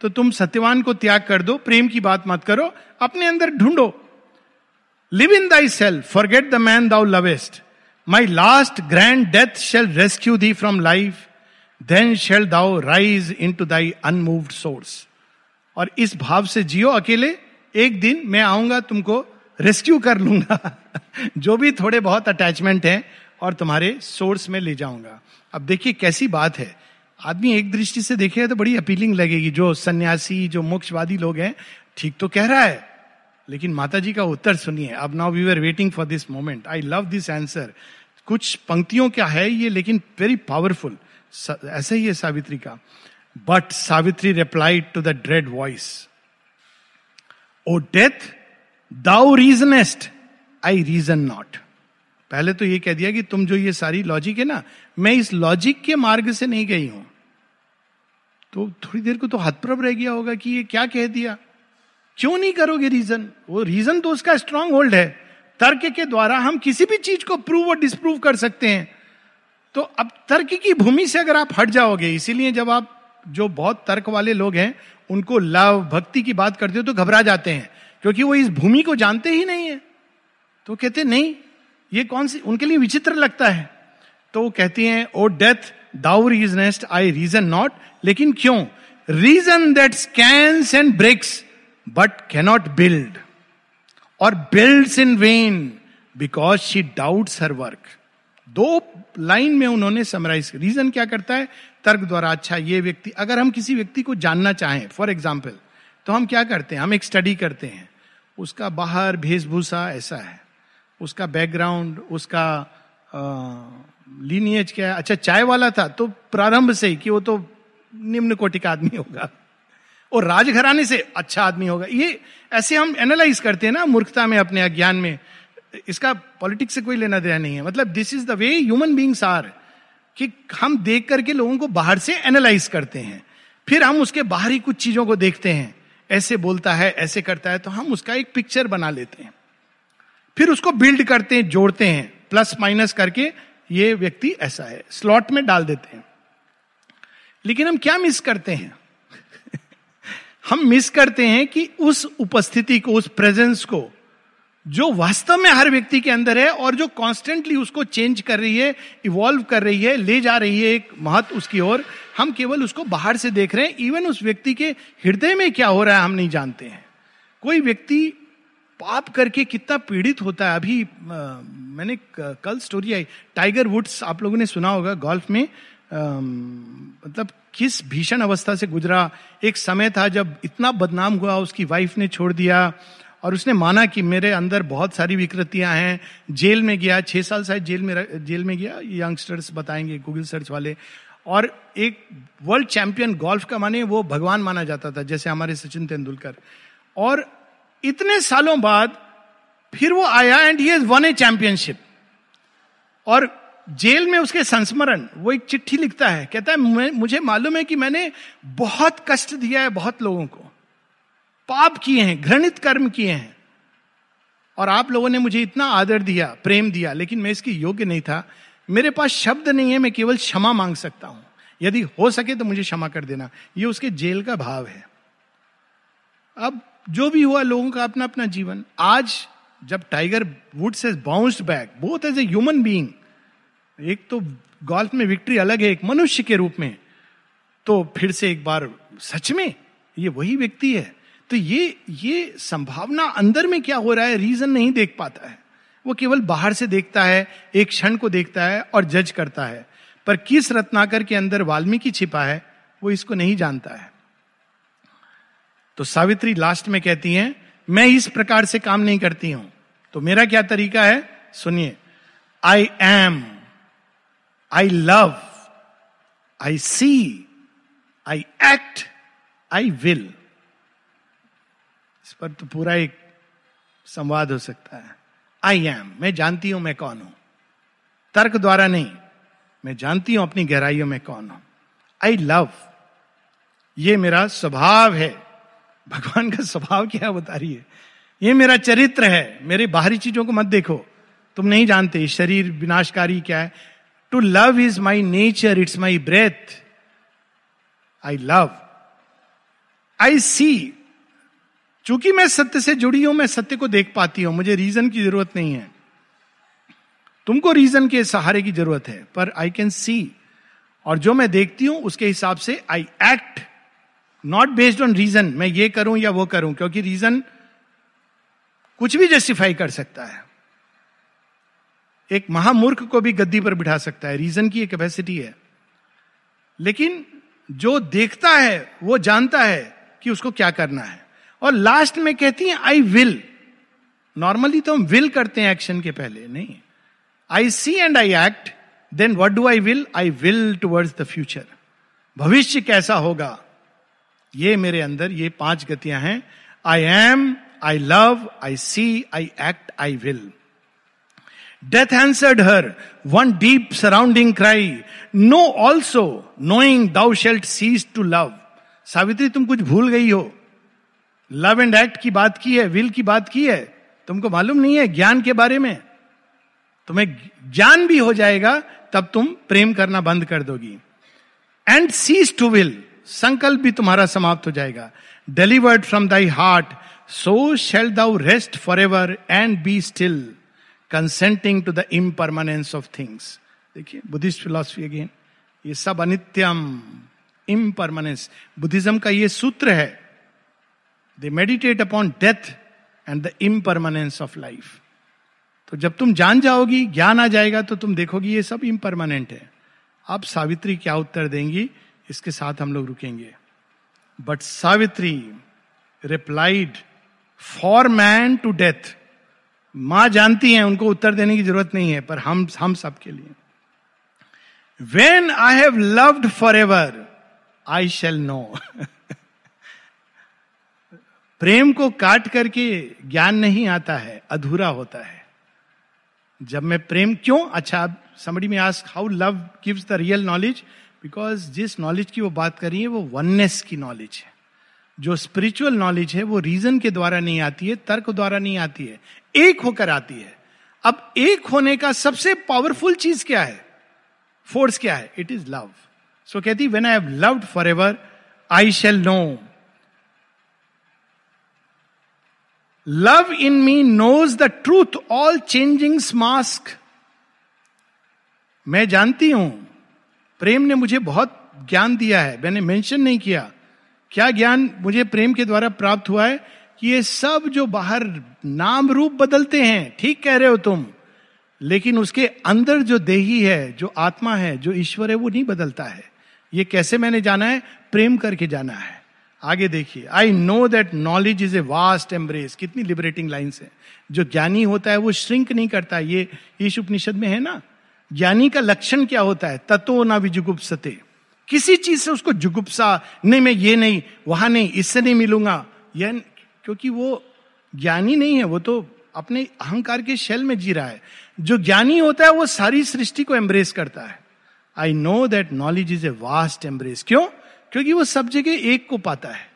तो तुम सत्यवान को त्याग कर दो, प्रेम की बात मत करो, अपने अंदर ढूंढो। Live in thy self forget the man thou lovest my last grand death shall rescue thee from life then shall thou rise into thy unmoved source और इस भाव से जियो अकेले, एक दिन मैं आऊँगा, तुमको रेस्क्यू कर लूँगा। *laughs* जो भी थोड़े बहुत अटैचमेंट हैं और तुम्हारे सोर्स में ले जाऊँगा। अब देखिए कैसी बात है। आदमी एक दृष्टि से देखेगा तो बड़ी अपीलिंग लगेगी। जो सन्यासी, जो मोक्षवादी लोग हैं, ठीक तो कह रहा है। लेकिन माता जी का उत्तर सुनिए। अब now we are waiting for this moment I love this answer कुछ पंक्तियों क्या है ये, लेकिन वेरी पावरफुल ऐसे ही है सावित्री का। But Savitri replied to the dread voice O death thou reasonest I reason not पहले तो ये कह दिया कि तुम जो ये सारी लॉजिक है ना, मैं इस लॉजिक के मार्ग से नहीं गई हूँ। तो थोड़ी देर को तो हतप्रभ रह गया होगा कि ये क्या कह दिया। क्यों नहीं करोगे रीजन वो रीजन तो उसका स्ट्रांग होल्ड है। तर्क के द्वारा हम किसी भी चीज़ को प्रूव और डिस्प्रूव कर सकते हैं। तो अब तर्क की भूमि से अगर आप हट जाओगे, इसीलिए जब आप जो बहुत तर्क वाले लोग हैं, उनको लव, भक्ति की बात करते हो तो घबरा जाते हैं, क्योंकि वो इस भूमि को जानते ही नहीं है। तो कहते, नहीं, ये कौन सी, उनके लिए विचित्र लगता है। तो वो कहती हैं O death thou reasonest I reason not लेकिन क्यों? Reason that scans and breaks but cannot build or builds in vain because she doubts her work दो लाइन में उन्होंने समराइज रीजन क्या करता है? तर्क द्वारा। अच्छा ये व्यक्ति, अगर हम किसी व्यक्ति को जानना चाहें फॉर एग्ज़ाम्पल तो हम क्या करते हैं? हम एक स्टडी करते हैं। उसका बाहर वेशभूषा ऐसा है। उसका बैकग्राउंड उसका लीनियज क्या है? अच्छा चाय वाला था तो प्रारंभ से ही कि वो तो निम्न कोटि का आदमी होगा। और राजघराने से अच्छा आदमी होगा। ये ऐसे हम एनालाइज करते हैं ना मूर्खता में अपने अज्ञान में। इसका पॉलिटिक्स से कोई लेना देना नहीं है। मतलब this is the way human beings are कि हम देख करके लोगों को बाहर से एनालाइज करते हैं। फिर हम उसके बाहरी कुछ चीज़ों को देखते हैं। ऐसे बोलता है, ऐसे करता है तो हम उसका एक पिक्चर बना लेते हैं। फिर उसको बिल्ड करते हैं, जोड़ते हैं। प्लस माइनस करके ये व्यक्ति ऐसा है। स्लॉट में डाल देते हैं। लेकिन हम क्या मिस करते हैं? हम मिस करते हैं कि उस उपस्थिति को उस प्रेजेंस को जो वास्तव में हर व्यक्ति के अंदर है और जो कॉन्स्टेंटली उसको चेंज कर रही है इवॉल्व कर रही है ले जा रही है एक महत्व उसकी ओर हम केवल उसको बाहर से देख रहे हैं। इवन उस व्यक्ति के हृदय में क्या हो रहा है हम नहीं जानते हैं। कोई व्यक्ति पाप करके कितना पीड़ित होता है। अभी आ, मैंने कल स्टोरी आई। टाइगर वुड्स आप लोगों ने सुना होगा गोल्फ में। मतलब किस भीषण अवस्था से गुजरा? एक समय था जब इतना बदनाम हुआ, उसकी वाइफ ने छोड़ दिया और उसने माना कि मेरे अंदर बहुत सारी विकृतियाँ हैं। जेल में गया, छह साल शायद जेल में जेल में गया यंगस्टर्स बताएँगे गूगल सर्च वाले। और एक वर्ल्ड चैंपियन गोल्फ का माने वो भगवान माना जाता था, जैसे हमारे सचिन तेंदुलकर। और इतने सालों बाद फिर वो आया and he won a championship और जेल में उसके संस्मरण, वो एक चिट्ठी लिखता है, कहता है मुझे मालूम है कि मैंने बहुत कष्ट दिया है बहुत लोगों को। पाप किए हैं, घृणित कर्म किए हैं। और आप लोगों ने मुझे इतना आदर दिया, प्रेम दिया, लेकिन मैं इसकी योग्य नहीं था। मेरे पास शब्द नहीं है, मैं केवल क्षमा मांग सकता हूँ। यदि हो सके तो मुझे क्षमा कर देना। ये उसके जेल का भाव है। अब जो भी हुआ लोगों का अपना अपना जीवन, आज जब टाइगर वुड से bounced back both as a human being एक तो गोल्फ में विक्ट्री अलग है, एक मनुष्य के रूप में। तो फिर से एक बार, सच में, ये वही व्यक्ति है। तो ये ये संभावना अंदर में क्या हो रहा है रीजन नहीं देख पाता है। वो केवल बाहर से देखता है, एक क्षण को देखता है और जज करता है। पर किस रत्नाकर के अंदर वाल्मीकि छिपा है, वो इसको नहीं जानता है। तो सावित्री लास्ट में कहती हैं, मैं इस प्रकार से काम नहीं करती हूँ। तो मेरा क्या तरीका है? सुनिए I am I love I see I act I will इस पर तो पूरा एक संवाद हो सकता है। आई एम मैं जानती हूँ मैं कौन हूँ। तर्क द्वारा नहीं, मैं जानती हूँ अपनी गहराइयों में कौन हूँ। आई लव ये मेरा स्वभाव है। भगवान का स्वभाव क्या बता रही है। ये मेरा चरित्र है, मेरे बाहरी चीज़ों को मत देखो। तुम नहीं जानते, शरीर विनाशकारी क्या है। To love is my nature it's my breath I love I see चूँकि मैं सत्य से जुड़ी हूँ, मैं सत्य को देख पाती हूँ, मुझे रीजन की ज़रूरत नहीं है। तुमको रीजन के सहारे की ज़रूरत है, पर आई कैन सी और जो मैं देखती हूँ, उसके हिसाब से I act not based on reason मैं ये करूँ या वो करूँ, क्योंकि रीजन कुछ भी जस्टिफाई कर सकता है। एक महामूर्ख को भी गद्दी पर बिठा सकता है। रीजन की कैपेसिटी है। लेकिन जो देखता है, वो जानता है कि उसको क्या करना है। और लास्ट में कहती है आई विल नॉर्मली तो हम विल करते हैं एक्शन के पहले, नहीं। I see and I act then what do I will I will towards the future भविष्य कैसा होगा? ये मेरे अंदर ये पाँच गतियाँ हैं। I am I love I see I act I will death answered her one deep surrounding cry no also knowing thou shalt cease to love Savitri तुम कुछ भूल गई हो। लव एंड एक्ट की बात की है विल की बात की है। तुमको मालूम नहीं है ज्ञान के बारे में। तुम्हें ज्ञान भी हो जाएगा, तब तुम प्रेम करना बंद कर दोगी। एंड सीज टू विल संकल्प भी तुम्हारा समाप्त हो जाएगा। Delivered from thy heart so shall thou rest for ever and be still consenting to the impermanence of things देखिए बुद्धिस्ट फिलोसफी अगेन ये सब अनित्यम इम्परमानेंस बुद्धिज्म का ये सूत्र है they meditate upon death and the impermanence of life तो जब तुम जान जाओगी, ज्ञान आ जाएगा तो तुम देखोगी ये सब इम्परमानेंट है। अब सावित्री क्या उत्तर देंगी? इसके साथ हम लोग रुकेंगे। But Savitri replied for man to death माँ जानती हैं, उनको उत्तर देने की ज़रूरत नहीं है, पर हम हम सबके लिए। When I have loved for ever I shall know प्रेम को काट करके ज्ञान नहीं आता है, अधूरा होता है। जब मैं प्रेम, क्यों? अच्छा somebody may ask how love gives the real knowledge because जिस नॉलेज की वो बात कर रही है, वो वननेस की नॉलेज है। जो स्पिरिचुअल नॉलेज है, वो रीजन के द्वारा नहीं आती है, तर्क द्वारा नहीं आती है। एक होकर आती है। अब एक होने का सबसे पावरफुल चीज़ क्या है? फोर्स क्या है? इट इज़ लव सो कहती when I have loved for ever I shall know love in me knows the truth all changing mask मैं जानती हूँ, प्रेम ने मुझे बहुत ज्ञान दिया है। मैंने मेंशन नहीं किया। क्या ज्ञान मुझे प्रेम के द्वारा प्राप्त हुआ है? कि ये सब जो बाहर नाम रूप बदलते हैं, ठीक कह रहे हो तुम, लेकिन उसके अंदर जो देही है, जो आत्मा है, जो ईश्वर है, वो नहीं बदलता है। ये कैसे मैंने जाना है? प्रेम करके जाना है। आगे देखिए I know that knowledge is a vast embrace कितनी लिबरेटिंग लाइन्स है। जो ज्ञानी होता है, वो श्रिंक नहीं करता। ये ईश उपनिषद में है ना? ज्ञानी का लक्षण क्या होता है? तत्व ना विजुगुप्सते। किसी चीज़ से उसको जुगुप्सा, नहीं, मैं ये नहीं, वहाँ नहीं, इससे नहीं मिलूँगा। यह क्योंकि वो ज्ञानी नहीं है, वो तो अपने अहंकार के शेल में जी रहा है। जो ज्ञानी होता है, वो सारी सृष्टि को एम्ब्रेस करता है। I know that knowledge is a vast embrace क्यों? क्योंकि वो सब जगह एक को पाता है।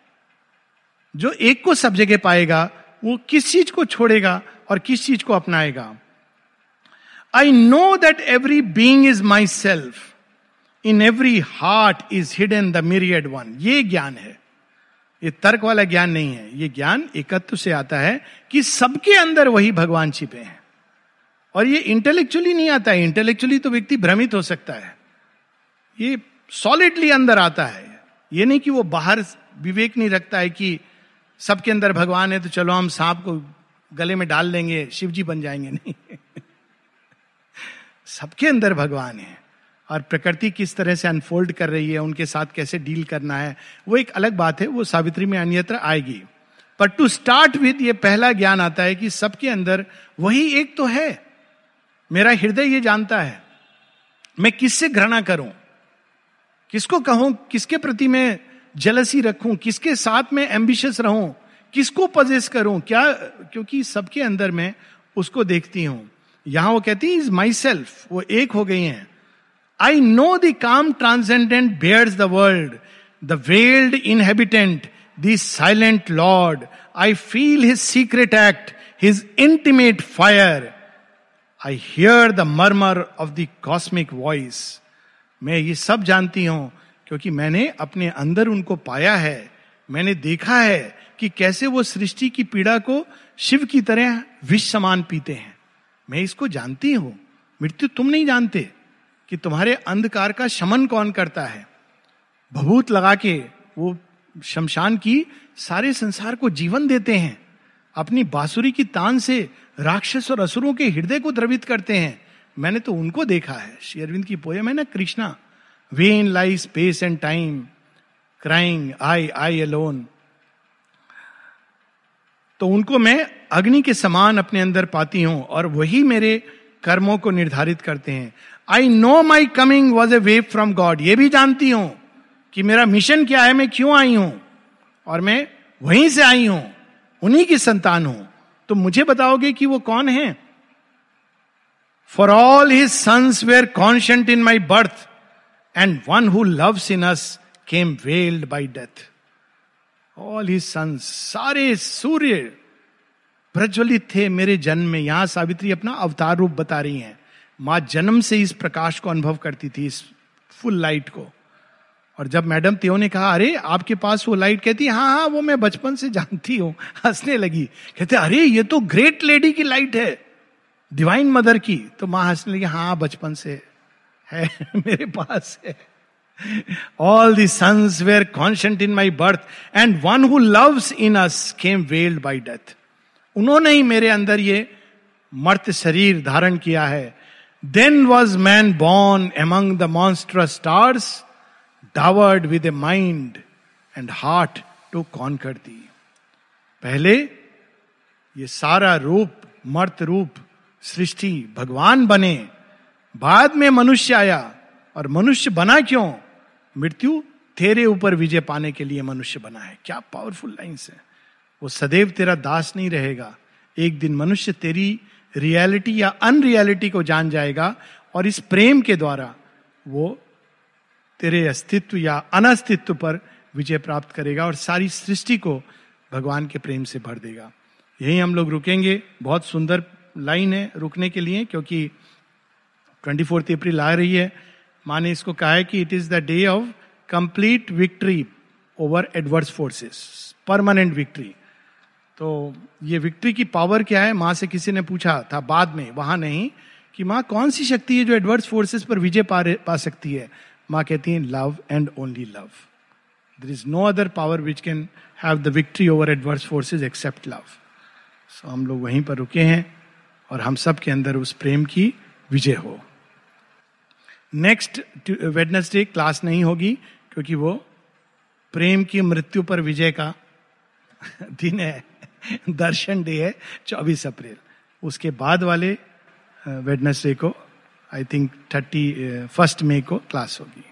जो एक को सब जगह पाएगा, वो किस चीज़ को छोड़ेगा और किस चीज़ को अपनाएगा? I know that every being is my self in every heart is hidden the myriad one ये ज्ञान है। ये तर्क वाला ज्ञान नहीं है। ये ज्ञान एकत्व से आता है कि सबके अंदर वही भगवान छिपे हैं। और ये इंटेलेक्चुअली नहीं आता है। इंटेलेक्चुअली तो व्यक्ति भ्रमित हो सकता है। ये सॉलिडली अंदर आता है। ये नहीं कि वो बाहर विवेक नहीं रखता है कि सबके अंदर भगवान है तो चलो हम सांप को गले में डाल लेंगे शिव जी बन जाएँगे। नहीं। सबके अंदर भगवान है। और प्रकृति किस तरह से अनफोल्ड कर रही है, उनके साथ कैसे डील करना है, वो एक अलग बात है, वो सावित्री में अन्यत्र आएगी। पर टू स्टार्ट विद ये पहला ज्ञान आता है कि सबके अंदर वही एक तो है। मेरा हृदय ये जानता है, मैं किससे घृणा करूँ? किसको कहूँ, किसके प्रति मैं जलसी रखूँ? किसके साथ में एम्बिशियस रहूँ? किसको पजेस करूँ? क्या, क्योंकि सबके अंदर में उसको देखती हूँ। यहाँ वो कहती इज़ माई सेल्फ वो एक हो गई हैं। I know the calm transcendent bears the world the veiled inhabitant the silent lord I feel his secret act his intimate fire I hear the murmur of the cosmic voice मैं ये सब जानती हूँ, क्योंकि मैंने अपने अंदर उनको पाया है। मैंने देखा है कि कैसे वो सृष्टि की पीड़ा को शिव की तरह विष समान पीते हैं। मैं इसको जानती हूँ। मृत्यु तुम नहीं जानते। कि तुम्हारे अंधकार का शमन कौन करता है? भभूत लगा के वो शमशान की सारे संसार को जीवन देते हैं। अपनी बांसुरी की तान से राक्षस और असुरों के हृदय को द्रवित करते हैं। मैंने तो उनको देखा है। श्री अरविंद की पोयम है ना Krishna. We in lie space and time, crying, I I alone. तो उनको मैं अग्नि के समान अपने अंदर पाती हूँ और वही मेरे कर्मों को निर्धारित करते हैं। I know my coming was a wave from God ये भी जानती हूँ कि मेरा मिशन क्या है, मैं क्यों आई हूँ? और मैं वहीं से आई हूँ, उन्हीं की संतान हूँ। तो मुझे बताओगे कि वो कौन है? For all his sons were conscient in my birth and one who loves in us came veiled by death all his sons सारे सूर्य प्रज्वलित थे मेरे जन्म में। यहाँ सावित्री अपना अवतार रूप बता रही हैं। माँ जन्म से इस प्रकाश को अनुभव करती थी, इस फुल लाइट को। और जब मैडम त्यो ने कहा, अरे, आपके पास वो लाइट? कहती हाँ हाँ वो मैं बचपन से जानती हूँ। *laughs* हंसने लगी। कहते, अरे, ये तो ग्रेट लेडी की लाइट है, डिवाइन मदर की। तो माँ हंसने लगी हाँ बचपन से है, *laughs* मेरे पास है। All the sons were conscient in my birth and one who loves in us came veiled by death उन्होंने ही मेरे अंदर ये मर्त शरीर धारण किया है। Was man born among the monster stars dowered with a mind and heart to conquer दी पहले ये सारा रूप, मर्त रूप, सृष्टि भगवान बने। बाद में मनुष्य आया और मनुष्य बना क्यों? मृत्यु तेरे ऊपर विजय पाने के लिए मनुष्य बना है। क्या पावरफुल लाइन्स है। वो सदैव तेरा दास नहीं रहेगा। एक दिन मनुष्य तेरी रियलिटी या अनरियलिटी को जान जाएगा और इस प्रेम के द्वारा वो तेरे अस्तित्व या अनस्तित्व पर विजय प्राप्त करेगा और सारी सृष्टि को भगवान के प्रेम से भर देगा। यही हम लोग रुकेंगे। बहुत सुंदर लाइन है रुकने के लिए, क्योंकि ट्वेंटी फोर्थ अप्रैल आ रही है। माँ ने इसको कहा है कि it is the day of complete victory over adverse forces permanent victory तो ये विक्ट्री की पावर क्या है? माँ से किसी ने पूछा था बाद में, वहाँ नहीं, कि माँ, कौन सी शक्ति है जो एडवर्स फोर्सेस पर विजय पा पा सकती है? माँ कहती है love and only love there is no other power which can have the victory over adverse forces except love so हम लोग वहीं पर रुके हैं और हम सब के अंदर उस प्रेम की विजय हो। नेक्स्ट वेडनेसडे क्लास नहीं होगी क्योंकि वो प्रेम की मृत्यु पर विजय का *laughs* दिन है। *laughs* दर्शन डे है चौबीस अप्रैल। उसके बाद वाले वेडनेसडे को I think thirty first May को क्लास होगी।